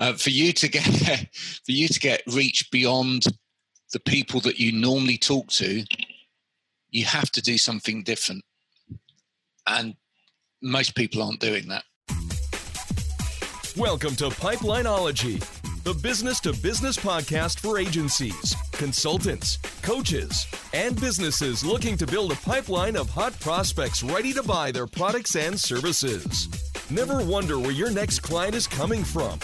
uh, for you to get for you to get reach beyond the people that you normally talk to, you have to do something different, and most people aren't doing that. Welcome to Pipelineology, the business to business podcast for agencies, consultants, coaches, and businesses looking to build a pipeline of hot prospects ready to buy their products and services. Never wonder where your next client is coming from.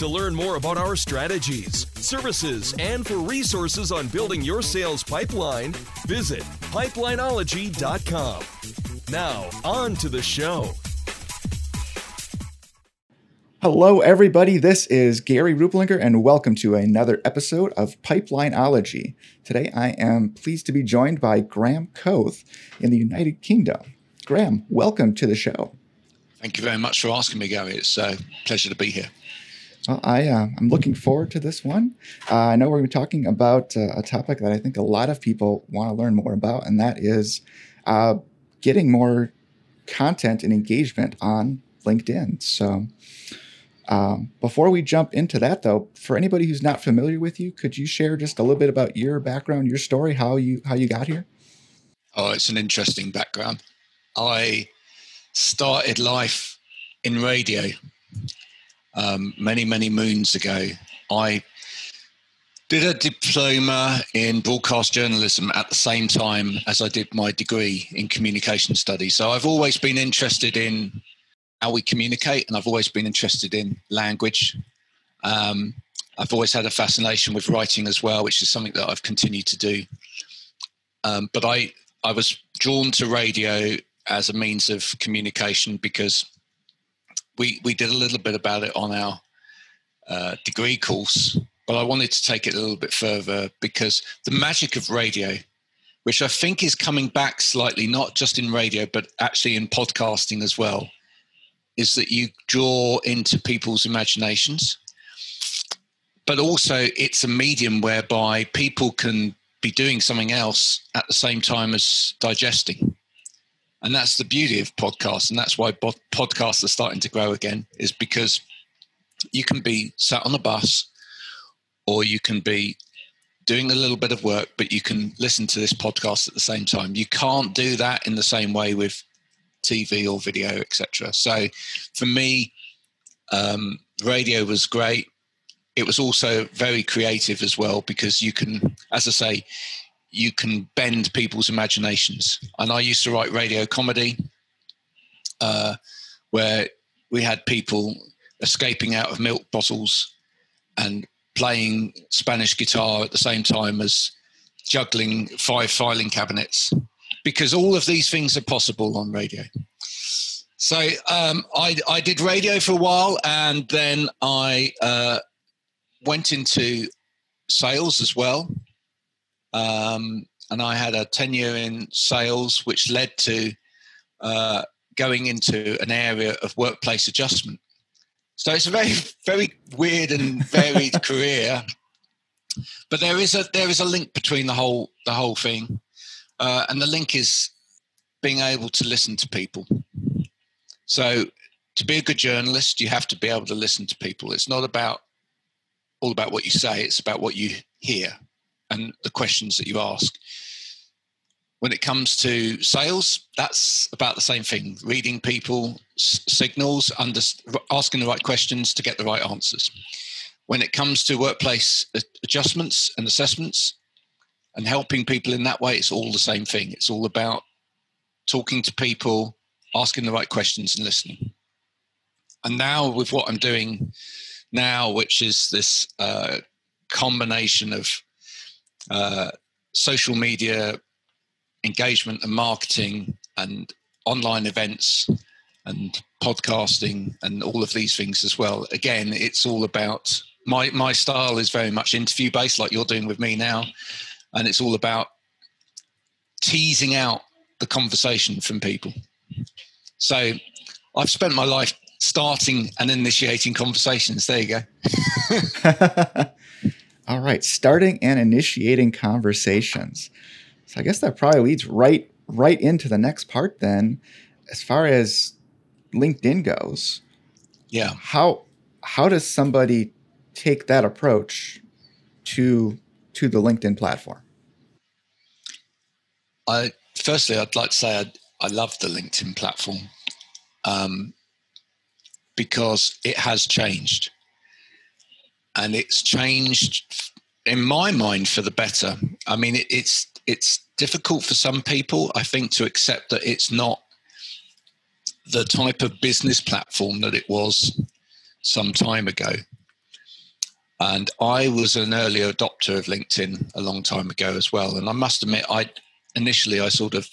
To learn more about our strategies, services, and for resources on building your sales pipeline, visit pipelineology.com. Now, on to the show. Hello, everybody. This is Gary Ruplinger, and welcome to another episode of Pipelineology. Today, I am pleased to be joined by Graham Koth in the United Kingdom. Graham, welcome to the show. Thank you very much for asking me, Gary. It's a pleasure to be here. Well, I, uh, I'm looking forward to this one. Uh, I know we're going to be talking about uh, a topic that I think a lot of people want to learn more about, and that is uh, getting more content and engagement on LinkedIn. So, um, before we jump into that, though, for anybody who's not familiar with you, could you share just a little bit about your background, your story, how you how you got here? Oh, it's an interesting background. I started life in radio um, many many moons ago. I did a diploma in broadcast journalism at the same time as I did my degree in communication studies. So I've always been interested in how we communicate, and I've always been interested in language. Um, I've always had a fascination with writing as well, which is something that I've continued to do. Um, but I, I was drawn to radio as a means of communication because we we did a little bit about it on our uh, degree course, but I wanted to take it a little bit further because the magic of radio, which I think is coming back slightly, not just in radio but actually in podcasting as well, is that you draw into people's imaginations. But also, it's a medium whereby people can be doing something else at the same time as digesting. And that's the beauty of podcasts. And that's why podcasts are starting to grow again, is because you can be sat on a bus or you can be doing a little bit of work, but you can listen to this podcast at the same time. You can't do that in the same way with TV or video, etc. So for me, um, radio was great. It was also very creative as well because you can, as I say, you can bend people's imaginations. And I used to write radio comedy uh, where we had people escaping out of milk bottles and playing Spanish guitar at the same time as juggling five filing cabinets because all of these things are possible on radio. So um, I, I did radio for a while and then I uh, went into sales as well. Um, and I had a tenure in sales, which led to uh, going into an area of workplace adjustment. So it's a very, very weird and varied career, but there is a there is a link between the whole the whole thing. Uh, and the link is being able to listen to people. So, to be a good journalist, you have to be able to listen to people. It's not about all about what you say; it's about what you hear and the questions that you ask. When it comes to sales, that's about the same thing: reading people, signals, under, asking the right questions to get the right answers. When it comes to workplace adjustments and assessments, and helping people in that way, it's all the same thing. It's all about talking to people, asking the right questions, and listening. And now, with what I'm doing now, which is this uh, combination of uh, social media engagement and marketing and online events and podcasting and all of these things as well. Again, it's all about my my style is very much interview based, like you're doing with me now and it's all about teasing out the conversation from people. So I've spent my life starting and initiating conversations. There you go. all right, starting and initiating conversations. So I guess that probably leads right right into the next part then as far as LinkedIn goes. Yeah. How how does somebody take that approach to to the LinkedIn platform? I firstly, I'd like to say I, I love the LinkedIn platform um, because it has changed, and it's changed in my mind for the better. I mean, it, it's it's difficult for some people, I think, to accept that it's not the type of business platform that it was some time ago. And I was an early adopter of LinkedIn a long time ago as well. And I must admit, I initially I sort of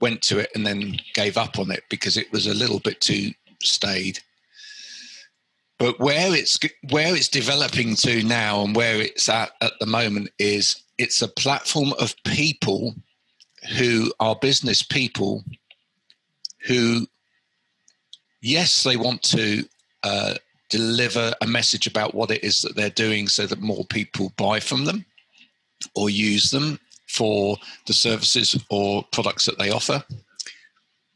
went to it and then gave up on it because it was a little bit too staid. But where it's where it's developing to now and where it's at at the moment is it's a platform of people who are business people who, yes, they want to uh, deliver a message about what it is that they're doing so that more people buy from them or use them for the services or products that they offer.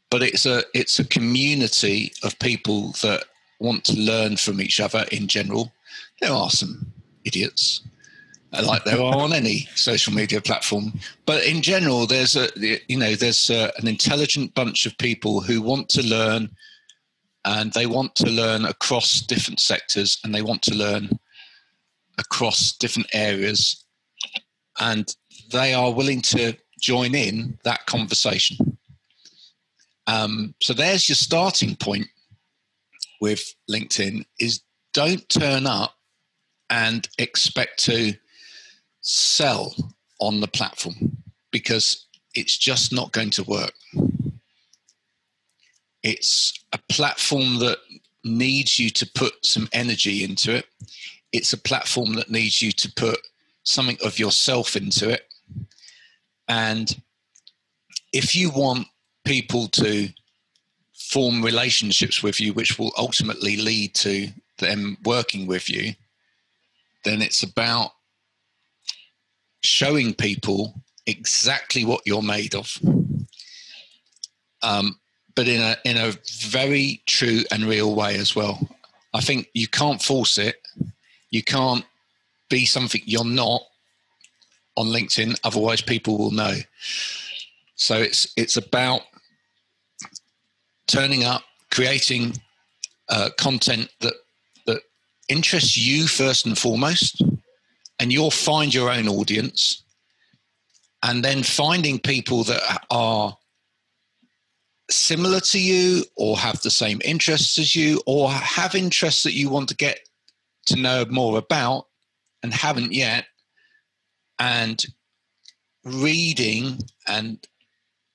But it's a it's a community of people that want to learn from each other in general. There are some idiots like there are on any social media platform. But in general, there's a you know there's a, an intelligent bunch of people who want to learn, and they want to learn across different sectors, and they want to learn across different areas, and they are willing to join in that conversation. Um, so there's your starting point with LinkedIn: is don't turn up and expect to sell on the platform because it's just not going to work. It's a platform that needs you to put some energy into it. It's a platform that needs you to put something of yourself into it. And if you want people to form relationships with you, which will ultimately lead to them working with you, then it's about showing people exactly what you're made of. Um, but in a in a very true and real way as well. I think you can't force it. You can't be something you're not on LinkedIn, otherwise people will know. So it's it's about turning up, creating uh, content that that interests you first and foremost, and you'll find your own audience and then finding people that are similar to you or have the same interests as you or have interests that you want to get to know more about and haven't yet and reading and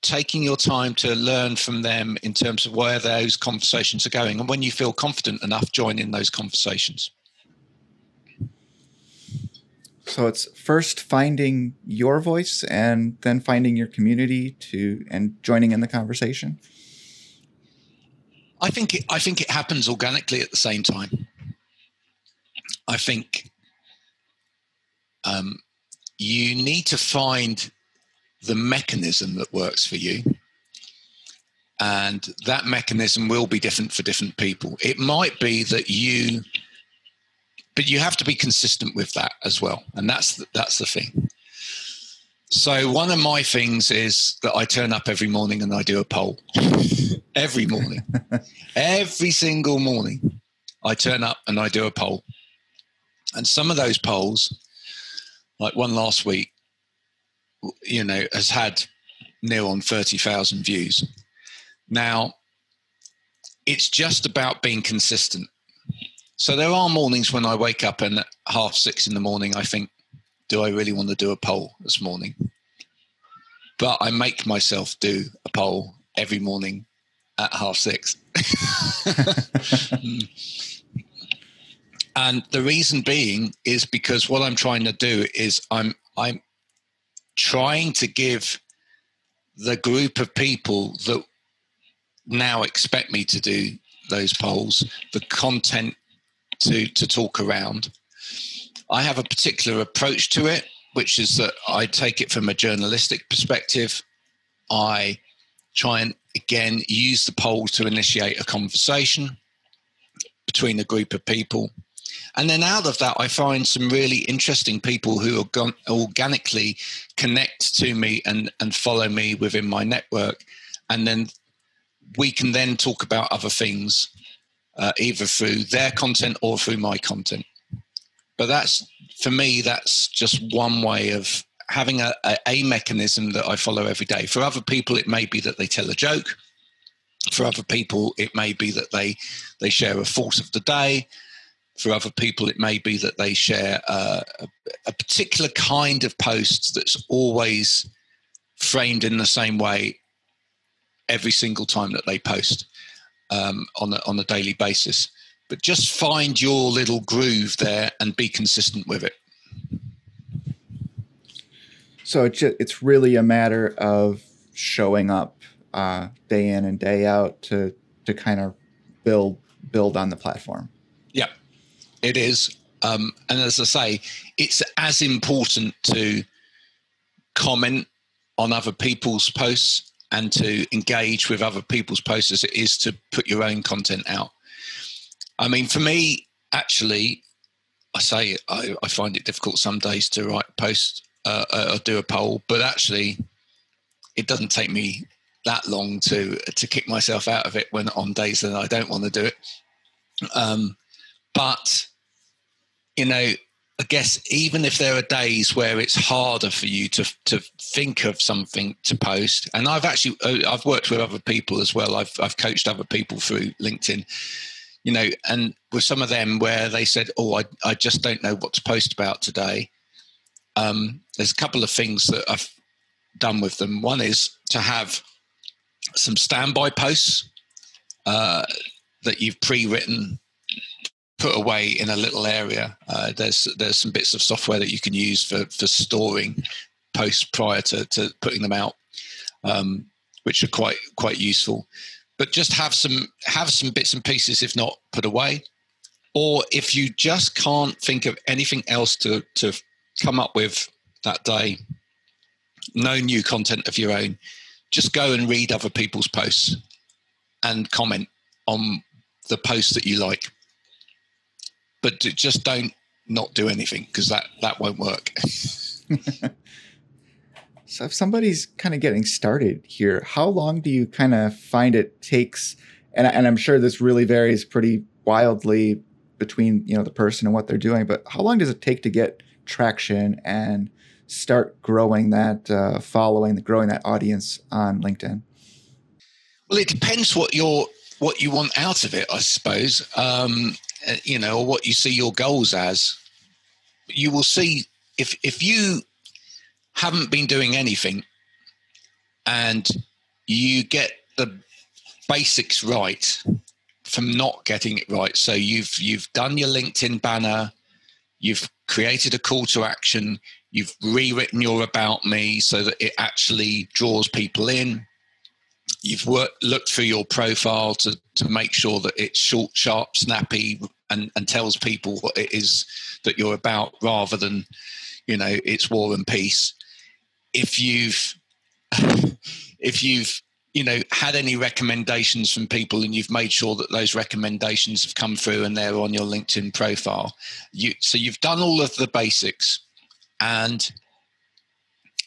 taking your time to learn from them in terms of where those conversations are going and when you feel confident enough join in those conversations so it's first finding your voice and then finding your community to and joining in the conversation. I think it, I think it happens organically at the same time. I think um, you need to find the mechanism that works for you. And that mechanism will be different for different people. It might be that you but you have to be consistent with that as well, and that's the, that's the thing. So one of my things is that I turn up every morning and I do a poll. every morning, every single morning, I turn up and I do a poll. And some of those polls, like one last week, you know, has had near on 30,000 views. Now, it's just about being consistent. So there are mornings when I wake up and at half six in the morning, I think, do I really want to do a poll this morning? But I make myself do a poll every morning at half six. and the reason being is because what I'm trying to do is I'm I'm trying to give the group of people that now expect me to do those polls the content to to talk around. I have a particular approach to it, which is that I take it from a journalistic perspective. I try and again use the poll to initiate a conversation between a group of people. And then out of that, I find some really interesting people who are organically connect to me and, and follow me within my network. And then we can then talk about other things, uh, either through their content or through my content. But that's, for me, that's just one way of having a, a, a mechanism that I follow every day. For other people, it may be that they tell a joke. For other people, it may be that they they share a thought of the day. For other people, it may be that they share a, a particular kind of post that's always framed in the same way every single time that they post um, on a, on a daily basis. But just find your little groove there and be consistent with it. So it's just, it's really a matter of showing up uh, day in and day out to to kind of build build on the platform. Yeah, it is. Um, and as I say, it's as important to comment on other people's posts and to engage with other people's posts as it is to put your own content out. I mean, for me, actually, I say I, I find it difficult some days to write posts uh, uh, or do a poll, but actually, it doesn't take me that long to to kick myself out of it when on days that I don't want to do it. Um, but you know, I guess even if there are days where it's harder for you to to think of something to post, and I've actually uh, I've worked with other people as well. I've I've coached other people through LinkedIn, you know, and with some of them where they said, "Oh, I I just don't know what to post about today." um, there's a couple of things that I've done with them. One is to have some standby posts uh, that you've pre-written, put away in a little area. Uh, there's there's some bits of software that you can use for for storing posts prior to, to putting them out, um, which are quite quite useful. But just have some have some bits and pieces, if not put away, or if you just can't think of anything else to to come up with that day, no new content of your own, just go and read other people's posts and comment on the posts that you like. But just don't not do anything because that that won't work. so if somebody's kind of getting started here, how long do you kind of find it takes? And, and I'm sure this really varies pretty wildly between you know the person and what they're doing. But how long does it take to get traction and start growing that uh, following, growing that audience on LinkedIn? Well, it depends what you're what you want out of it, I suppose. Um, you know, or what you see your goals as. You will see if if you haven't been doing anything and you get the basics right from not getting it right. So you've you've done your LinkedIn banner, you've created a call to action, you've rewritten your about me so that it actually draws people in. You've worked, looked through your profile to, to make sure that it's short, sharp, snappy, and, and tells people what it is that you're about rather than, you know, it's war and peace. If you've if you've you know had any recommendations from people and you've made sure that those recommendations have come through and they're on your linkedin profile you so you've done all of the basics and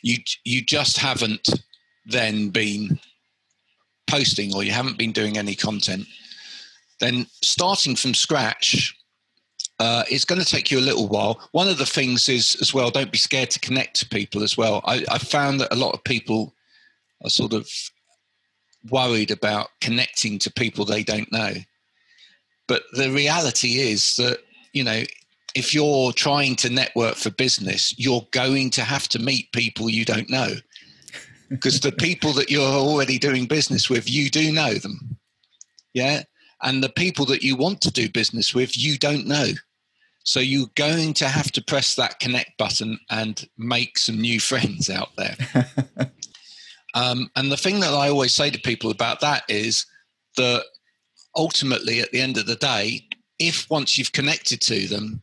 you you just haven't then been posting or you haven't been doing any content then starting from scratch uh, it's going to take you a little while. One of the things is as well, don't be scared to connect to people as well. I, I found that a lot of people are sort of worried about connecting to people they don't know. But the reality is that, you know, if you're trying to network for business, you're going to have to meet people you don't know. Because the people that you're already doing business with, you do know them. Yeah. And the people that you want to do business with, you don't know. So you're going to have to press that connect button and make some new friends out there. Um, and the thing that I always say to people about that is that ultimately, at the end of the day, if once you've connected to them,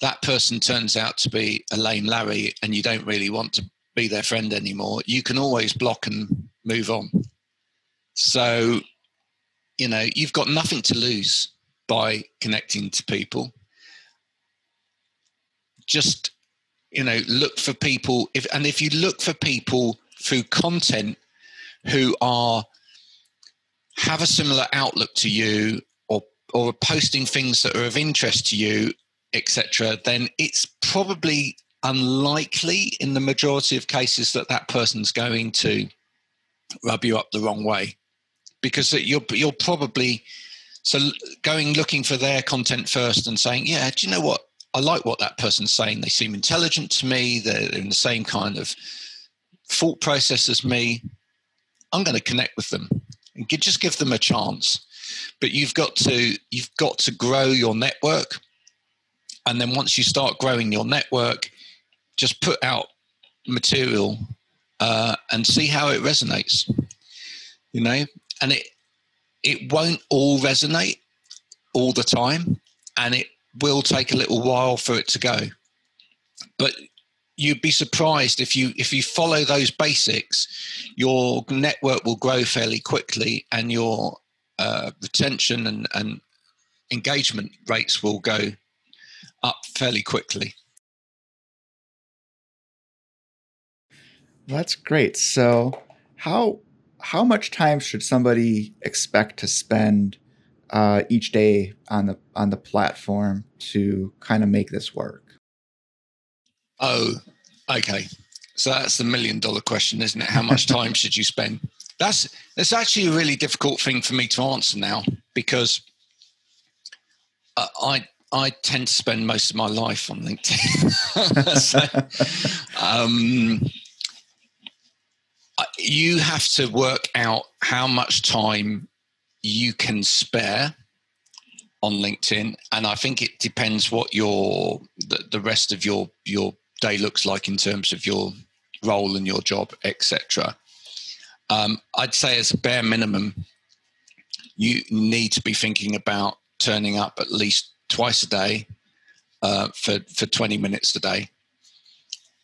that person turns out to be a lame Larry and you don't really want to be their friend anymore, you can always block and move on. So, you know, you've got nothing to lose by connecting to people. just you know look for people if and if you look for people through content who are have a similar outlook to you or or posting things that are of interest to you etc then it's probably unlikely in the majority of cases that that person's going to rub you up the wrong way because you're you're probably so going looking for their content first and saying yeah do you know what? I like what that person's saying. They seem intelligent to me. They're in the same kind of thought process as me. I'm going to connect with them and just give them a chance. But you've got to you've got to grow your network. And then once you start growing your network just put out material uh, and see how it resonates you know and it it won't all resonate all the time and it will take a little while for it to go but you'd be surprised if you if you follow those basics your network will grow fairly quickly and your uh, retention and, and engagement rates will go up fairly quickly That's great. So, how how much time should somebody expect to spend uh, each day on the on the platform to kind of make this work? Oh, okay. So that's the million dollar question, isn't it? How much time should you spend? That's that's actually a really difficult thing for me to answer now because uh, I I tend to spend most of my life on LinkedIn. so, um, you have to work out how much time you can spare on LinkedIn, and I think it depends what your the, the rest of your your day looks like in terms of your role and your job, etc. Um, I'd say as a bare minimum, you need to be thinking about turning up at least twice a day uh, for for twenty minutes a day.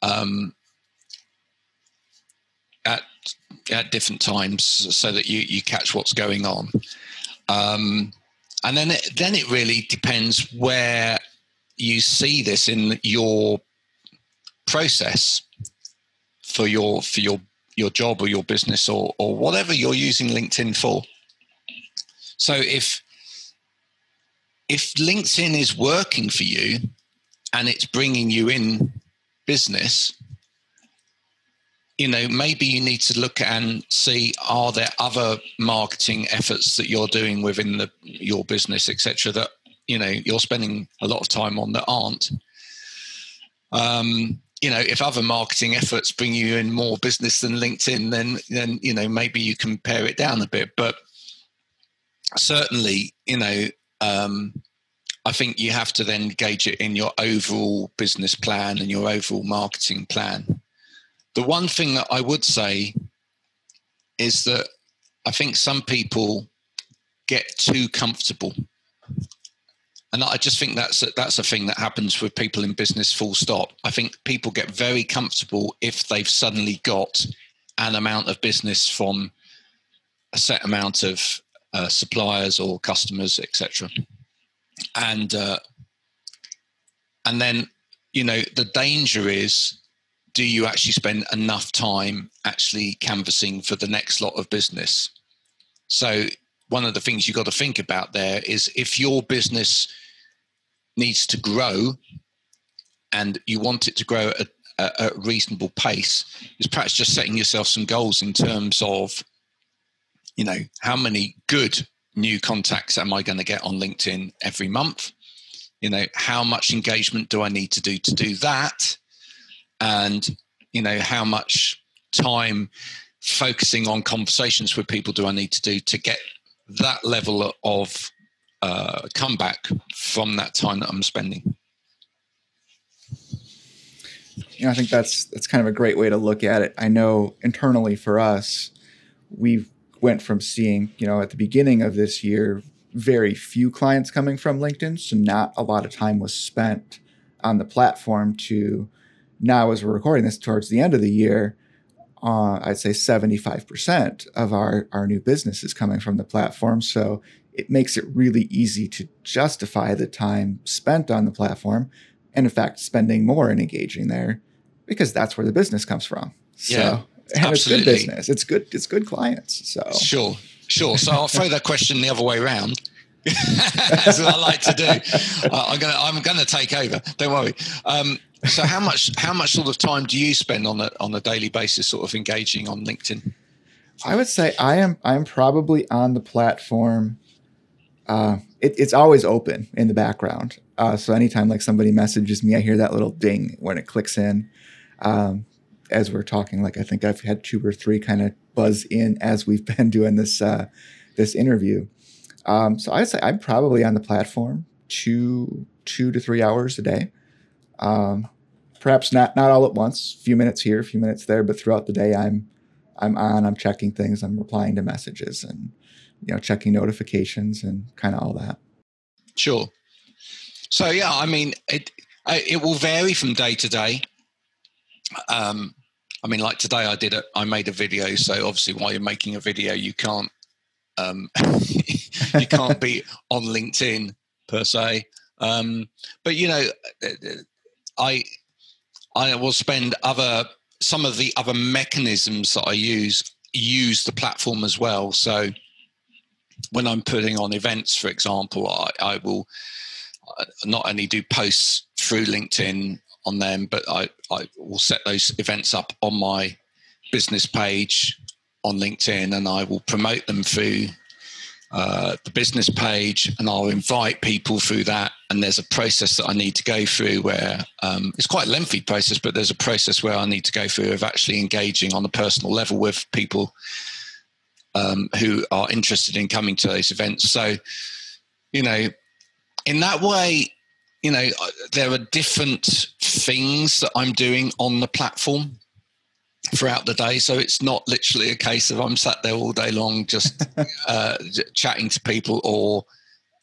Um, at different times so that you you catch what's going on. Um, and then it, then it really depends where you see this in your process for your for your your job or your business or or whatever you're using LinkedIn for. So if if LinkedIn is working for you and it's bringing you in business, you know maybe you need to look and see are there other marketing efforts that you're doing within the your business etc that you know you're spending a lot of time on that aren't um, you know if other marketing efforts bring you in more business than linkedin then then you know maybe you can pare it down a bit but certainly you know um, I think you have to then gauge it in your overall business plan and your overall marketing plan. The one thing that I would say is that I think some people get too comfortable. And I just think that's a, that's a thing that happens with people in business. Full stop. I think people get very comfortable if they've suddenly got an amount of business from a set amount of uh, suppliers or customers, etc. And uh, and then you know the danger is do you actually spend enough time actually canvassing for the next lot of business? So, one of the things you've got to think about there is if your business needs to grow and you want it to grow at a, a reasonable pace, is perhaps just setting yourself some goals in terms of, you know, how many good new contacts am I going to get on LinkedIn every month? You know, how much engagement do I need to do to do that? And you know how much time focusing on conversations with people do I need to do to get that level of uh, comeback from that time that I'm spending. You know, I think that's that's kind of a great way to look at it. I know internally for us, we went from seeing, you know, at the beginning of this year, very few clients coming from LinkedIn, so not a lot of time was spent on the platform to now as we're recording this towards the end of the year uh, i'd say 75% of our, our new business is coming from the platform so it makes it really easy to justify the time spent on the platform and in fact spending more and engaging there because that's where the business comes from. So, Yeah, and absolutely. it's good business. It's good. It's good clients. So Sure, sure. So I'll throw that question the other way around. That's what I like to do. Uh, I'm gonna I'm gonna take over. Don't worry. Um, so how much how much sort of time do you spend on a on a daily basis, sort of engaging on LinkedIn? I would say I am. I'm probably on the platform. Uh, it, it's always open in the background. Uh, so anytime like somebody messages me, I hear that little ding when it clicks in. Um, as we're talking, like I think I've had two or three kind of buzz in as we've been doing this uh, this interview. Um, so I'd say I'm probably on the platform two two to three hours a day. Um, perhaps not not all at once, a few minutes here, a few minutes there, but throughout the day, I'm I'm on, I'm checking things, I'm replying to messages and you know checking notifications and kind of all that. Sure. So yeah, I mean it it will vary from day to day. Um, I mean, like today, I did a I made a video. So obviously, while you're making a video, you can't um, you can't be on LinkedIn per se. Um, but you know, I I will spend other some of the other mechanisms that I use use the platform as well. So when I'm putting on events, for example, I, I will uh, not only do posts through LinkedIn on them, but I, I will set those events up on my business page on LinkedIn and I will promote them through uh, the business page and I'll invite people through that. And there's a process that I need to go through where um, it's quite a lengthy process, but there's a process where I need to go through of actually engaging on a personal level with people um, who are interested in coming to those events. So, you know, in that way, you know, uh, there are different things that I'm doing on the platform throughout the day. So it's not literally a case of I'm sat there all day long just uh, chatting to people or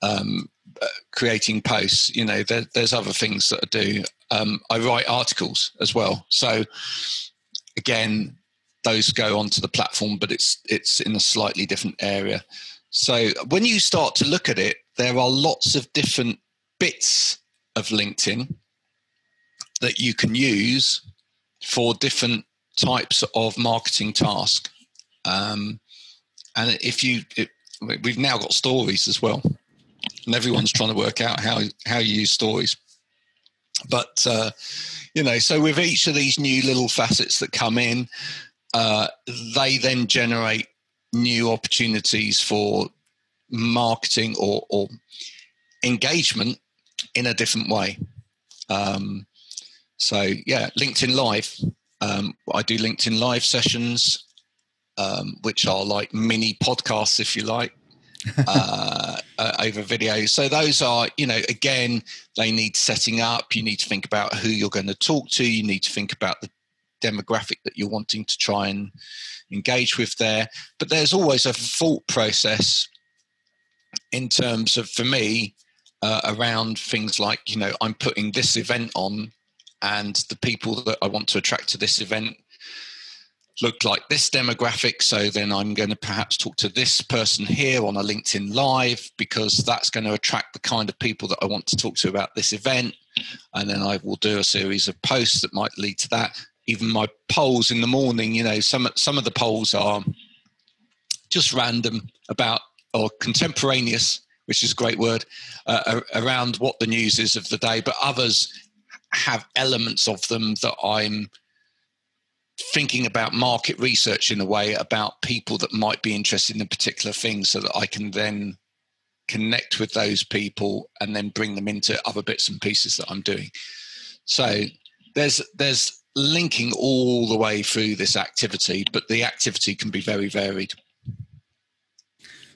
um, uh, creating posts. You know, there, there's other things that I do. Um, I write articles as well. So again, those go onto the platform, but it's it's in a slightly different area. So when you start to look at it, there are lots of different bits of LinkedIn that you can use for different types of marketing task. Um, and if you, it, we've now got stories as well, and everyone's trying to work out how how you use stories. But uh, you know, so with each of these new little facets that come in, uh, they then generate new opportunities for marketing or, or engagement in a different way. Um, so yeah, LinkedIn Live. Um, I do LinkedIn Live sessions, um, which are like mini podcasts, if you like, uh, uh, over video. So those are, you know, again, they need setting up. You need to think about who you're going to talk to. You need to think about the demographic that you're wanting to try and engage with there. But there's always a thought process in terms of, for me, uh, around things like, you know, I'm putting this event on, and the people that I want to attract to this event look like this demographic. So then I'm going to perhaps talk to this person here on a LinkedIn Live because that's going to attract the kind of people that I want to talk to about this event. And then I will do a series of posts that might lead to that. Even my polls in the morning, you know, some some of the polls are just random about or contemporaneous, which is a great word, uh, around what the news is of the day. But others have elements of them that I'm thinking about market research in a way about people that might be interested in a particular thing so that I can then connect with those people and then bring them into other bits and pieces that I'm doing. So there's there's linking all the way through this activity, but the activity can be very varied.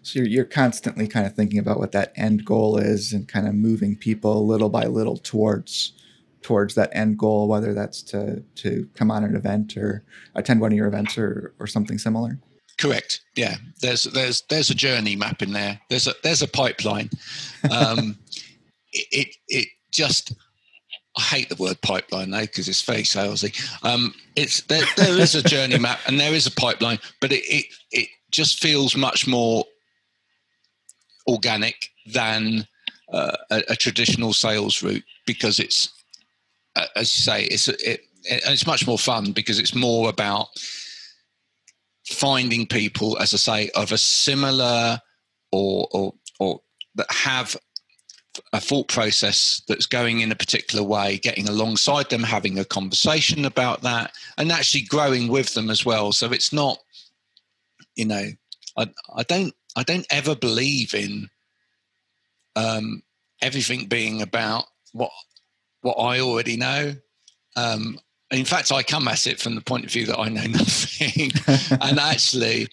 So you're, you're constantly kind of thinking about what that end goal is and kind of moving people little by little towards towards that end goal, whether that's to to come on an event or attend one of your events or or something similar. Correct. Yeah. There's there's there's a journey map in there. There's a there's a pipeline. Um, it, it it just I hate the word pipeline though because it's very salesy. Um, it's there, there is a journey map and there is a pipeline, but it, it it just feels much more organic than uh, a, a traditional sales route because it's as you say, it's it, it's much more fun because it's more about finding people, as I say, of a similar or or or that have a thought process that's going in a particular way, getting alongside them, having a conversation about that, and actually growing with them as well. So it's not, you know, I, I don't I don't ever believe in um, everything being about what what I already know. Um, in fact, I come at it from the point of view that I know nothing, and actually,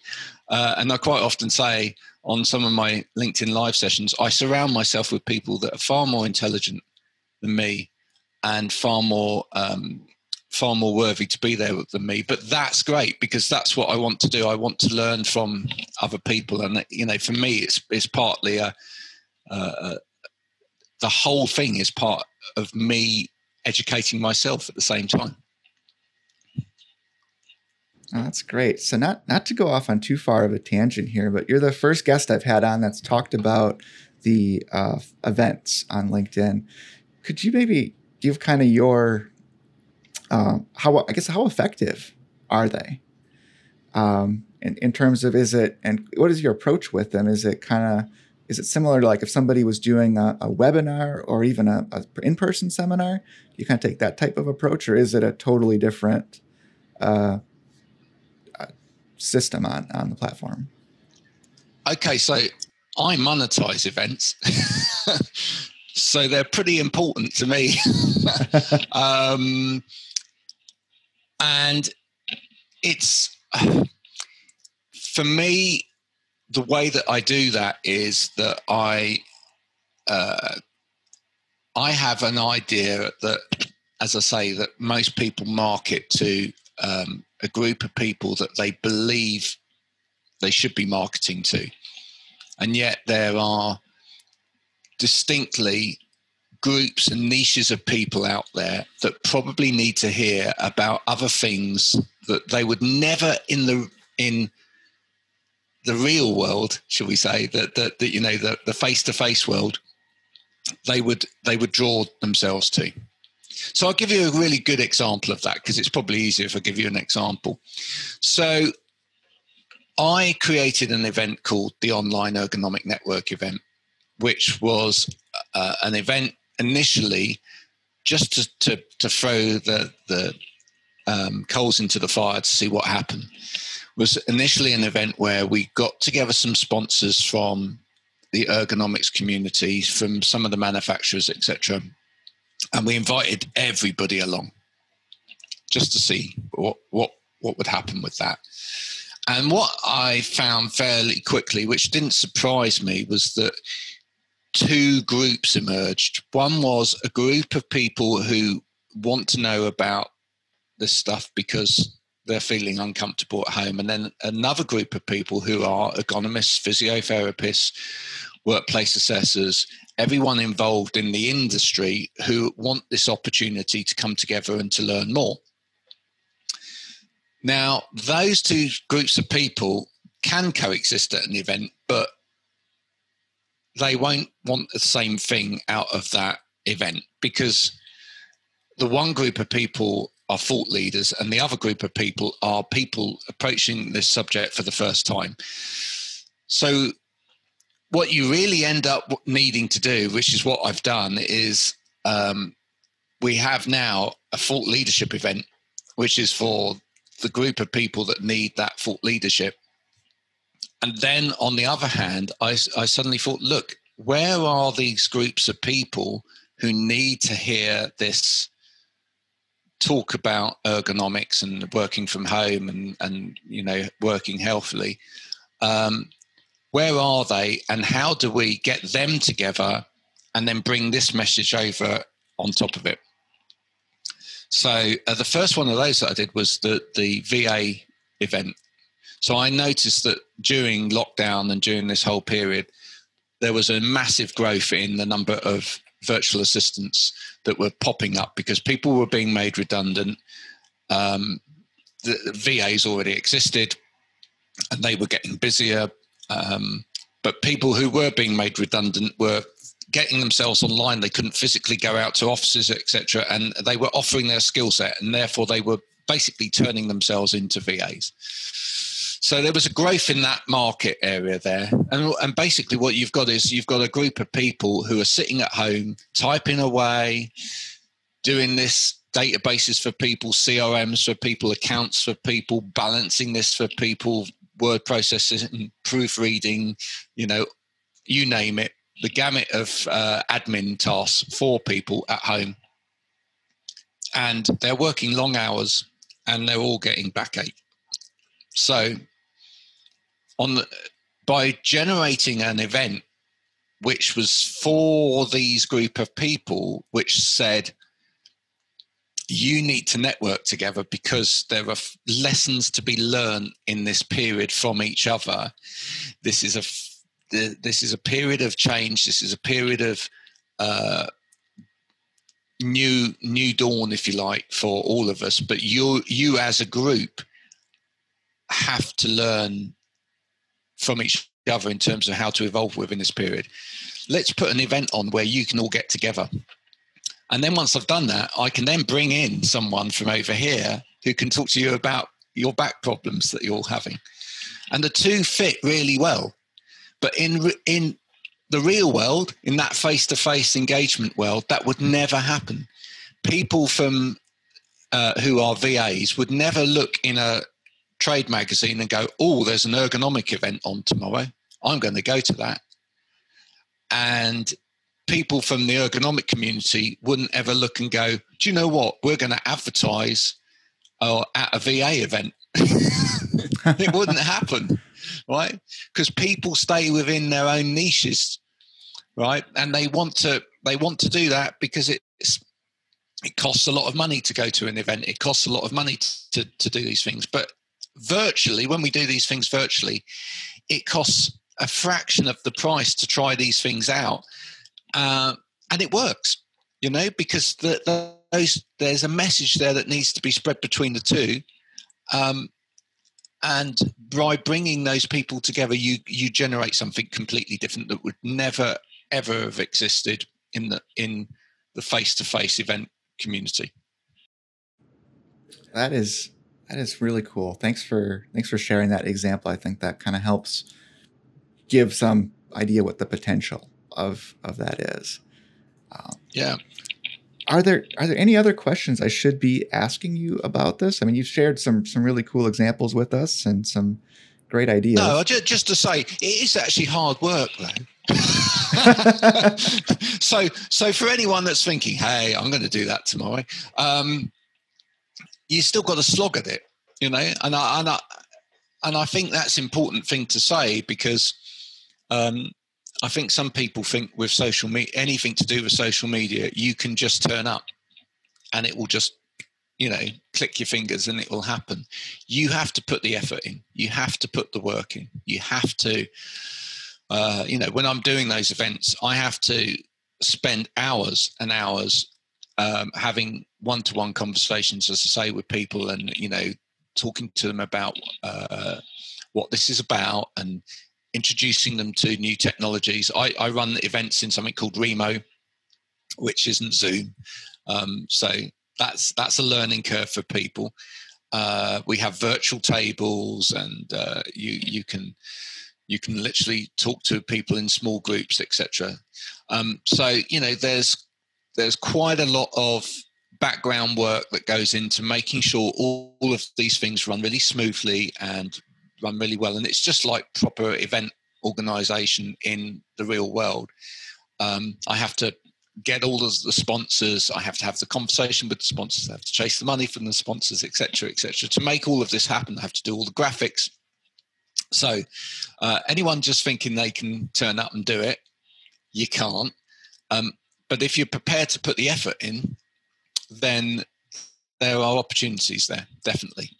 uh, and I quite often say on some of my LinkedIn live sessions, I surround myself with people that are far more intelligent than me and far more um, far more worthy to be there than me. But that's great because that's what I want to do. I want to learn from other people, and you know, for me, it's it's partly a, a the whole thing is part of me educating myself at the same time. Oh, that's great. So not not to go off on too far of a tangent here, but you're the first guest I've had on that's talked about the uh, events on LinkedIn. Could you maybe give kind of your uh, how I guess how effective are they? Um, in, in terms of is it and what is your approach with them? Is it kind of is it similar to like if somebody was doing a, a webinar or even a, a, in-person seminar? Do you kind of take that type of approach, or is it a totally different uh, system on on the platform? Okay, so I monetize events, so they're pretty important to me. um, and it's for me the way that I do that is that I uh, I have an idea that, as I say, that most people market to um, a group of people that they believe they should be marketing to. And yet there are distinctly groups and niches of people out there that probably need to hear about other things that they would never in the in the real world, shall we say, that that, that you know the the face to face world, they would they would draw themselves to. So I'll give you a really good example of that because it's probably easier if I give you an example. So I created an event called the Online Ergonomic Network event, which was uh, an event initially just to, to, to throw the, the um, coals into the fire to see what happened. Was initially an event where we got together some sponsors from the ergonomics community, from some of the manufacturers, etc and we invited everybody along just to see what what what would happen with that. And what I found fairly quickly, which didn't surprise me, was that two groups emerged. One was a group of people who want to know about this stuff because they're feeling uncomfortable at home, and then another group of people who are ergonomists, physiotherapists, workplace assessors, everyone involved in the industry who want this opportunity to come together and to learn more. Now, those two groups of people can coexist at an event, but they won't want the same thing out of that event because the one group of people are thought leaders and the other group of people are people approaching this subject for the first time. So what you really end up needing to do, which is what I've done, is um, we have now a thought leadership event, which is for the group of people that need that thought leadership. And then on the other hand, I, I suddenly thought, look, where are these groups of people who need to hear this talk about ergonomics and working from home and, and you know, working healthily? Um, where are they and how do we get them together and then bring this message over on top of it so uh, the first one of those that i did was the, the va event so i noticed that during lockdown and during this whole period there was a massive growth in the number of virtual assistants that were popping up because people were being made redundant um, the, the vas already existed and they were getting busier um, but people who were being made redundant were getting themselves online. They couldn't physically go out to offices, etc., and they were offering their skill set, and therefore they were basically turning themselves into VAs. So there was a growth in that market area there, and and basically what you've got is you've got a group of people who are sitting at home typing away, doing this databases for people, CRMs for people, accounts for people, balancing this for people, word processing, proofreading, you know, you name it, the gamut of uh, admin tasks for people at home. And they're working long hours and they're all getting backache. So, on the, by generating an event which was for these group of people, which said, you need to network together because there are lessons to be learned in this period from each other. This is a this is a period of change. This is a period of uh, new new dawn, if you like, for all of us. But you you as a group have to learn from each other in terms of how to evolve within this period. Let's put an event on where you can all get together and then once I've done that, I can then bring in someone from over here who can talk to you about your back problems that you're having. And the two fit really well. But in in the real world, in that face-to-face engagement world, that would never happen. People from uh, who are VAs would never look in a trade magazine and go, "Oh, there's an ergonomic event on tomorrow. I'm going to go to that." And people from the ergonomic community wouldn't ever look and go, do you know what? We're going to advertise uh, at a VA event. it wouldn't happen, right? Because people stay within their own niches, right? And they want to they want to do that because it's it costs a lot of money to go to an event. It costs a lot of money to, to do these things. But virtually, when we do these things virtually, it costs a fraction of the price to try these things out uh, and it works, you know, because the, the, those, there's a message there that needs to be spread between the two. Um, and by bringing those people together, you you generate something completely different that would never ever have existed in the in the face to face event community. That is that is really cool. Thanks for thanks for sharing that example. I think that kind of helps give some idea what the potential of of that is. Um, yeah. Are there are there any other questions I should be asking you about this? I mean, you've shared some some really cool examples with us and some great ideas. No, just, just to say, it is actually hard work, though. so, so for anyone that's thinking, "Hey, I'm going to do that tomorrow," um, you still got to slog at it, you know. And I, and I, and I think that's important thing to say because um, I think some people think with social media, anything to do with social media, you can just turn up and it will just, you know, click your fingers and it will happen. You have to put the effort in. You have to put the work in. You have to, uh, you know, when I'm doing those events, I have to spend hours and hours um, having one-to-one conversations, as I say, with people, and you know, talking to them about uh, what this is about and introducing them to new technologies. I, I run events in something called Remo, which isn't Zoom. Um, so that's that's a learning curve for people. Uh, we have virtual tables, and uh, you you can you can literally talk to people in small groups, etc. Um, so you know there's there's quite a lot of background work that goes into making sure all, all of these things run really smoothly and run really well. And it's just like proper event organization in the real world. Um, I have to get all of the sponsors. I have to have the conversation with the sponsors. I have to chase the money from the sponsors, etc., etc. To make all of this happen, I have to do all the graphics. So, uh, anyone just thinking they can turn up and do it, you can't. Um, but if you're prepared to put the effort in, then there are opportunities there, definitely.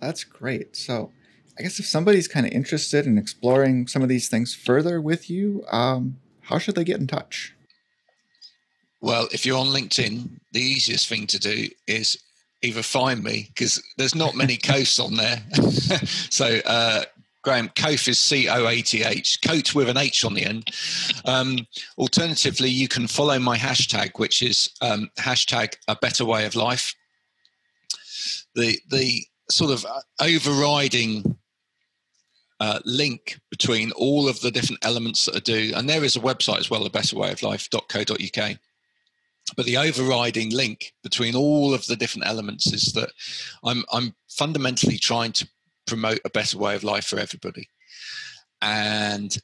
That's great. So, I guess if somebody's kind of interested in exploring some of these things further with you, um, how should they get in touch? Well, if you're on LinkedIn, the easiest thing to do is either find me because there's not many Coaths on there. so uh, Graham, Coath is C O A T H, coat with an H on the end. Um, alternatively, you can follow my hashtag, which is um, hashtag a better way of life. The, the sort of overriding uh, link between all of the different elements that I do, and there is a website as well, a betterwayoflife.co.uk. But the overriding link between all of the different elements is that I'm I'm fundamentally trying to promote a better way of life for everybody. And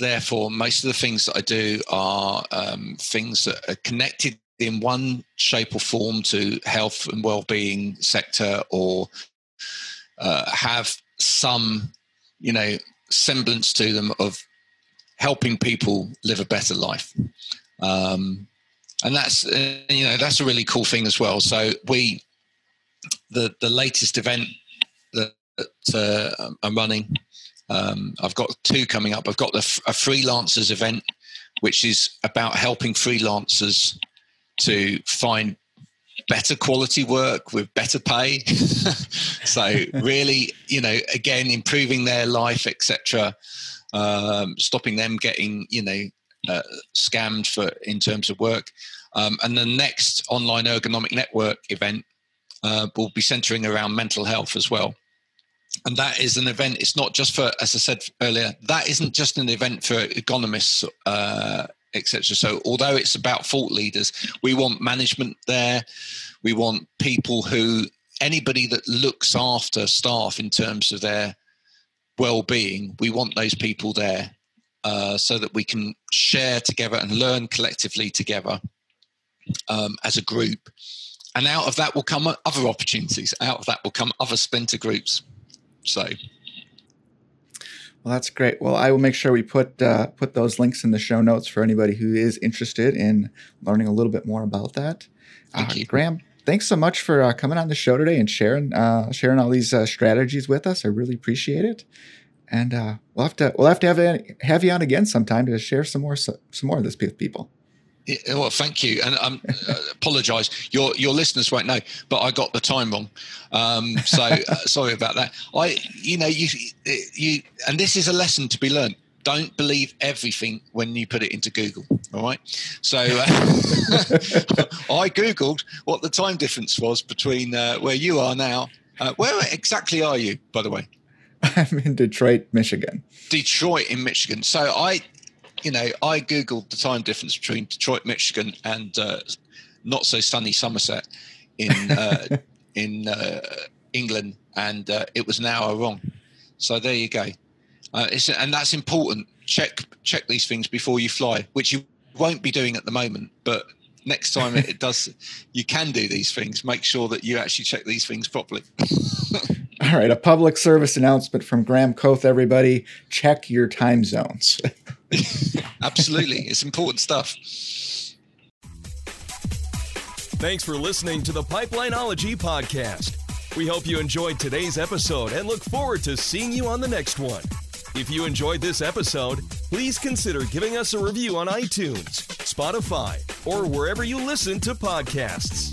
therefore, most of the things that I do are um, things that are connected in one shape or form to health and well-being sector, or uh, have some, you know, semblance to them of helping people live a better life. Um, and that's uh, you know that's a really cool thing as well. So we the the latest event uh, I'm running. Um, I've got two coming up. I've got the, a freelancers event, which is about helping freelancers to find better quality work with better pay. so really, you know, again, improving their life, etc. Um, stopping them getting, you know, uh, scammed for in terms of work. Um, and the next online ergonomic network event uh, will be centering around mental health as well and that is an event. It's not just for, as I said earlier, that isn't just an event for ergonomists, uh, etc. So, although it's about thought leaders, we want management there. We want people who, anybody that looks after staff in terms of their well-being. We want those people there uh, so that we can share together and learn collectively together um, as a group. And out of that will come other opportunities. Out of that will come other splinter groups. So, well, that's great. Well, I will make sure we put uh, put those links in the show notes for anybody who is interested in learning a little bit more about that. Thank uh, you. Graham, thanks so much for uh, coming on the show today and sharing uh, sharing all these uh, strategies with us. I really appreciate it. And uh, we'll have to we'll have to have have you on again sometime to share some more some more of this with people. Yeah, well, thank you, and I um, uh, apologise. Your your listeners won't know, but I got the time wrong. Um, so uh, sorry about that. I, you know, you you, and this is a lesson to be learned. Don't believe everything when you put it into Google. All right. So uh, I googled what the time difference was between uh, where you are now. Uh, where exactly are you, by the way? I'm in Detroit, Michigan. Detroit in Michigan. So I you know, I googled the time difference between Detroit, Michigan, and uh, not so sunny Somerset in uh, in uh, England, and uh, it was an hour wrong. So there you go. Uh, and that's important. Check check these things before you fly, which you won't be doing at the moment, but next time it, does, you can do these things. Make sure that you actually check these things properly. All right, a public service announcement from Graham Coath, everybody. Check your time zones. Absolutely. It's important stuff. Thanks for listening to the Pipelineology podcast. We hope you enjoyed today's episode and look forward to seeing you on the next one. If you enjoyed this episode, please consider giving us a review on iTunes, Spotify, or wherever you listen to podcasts.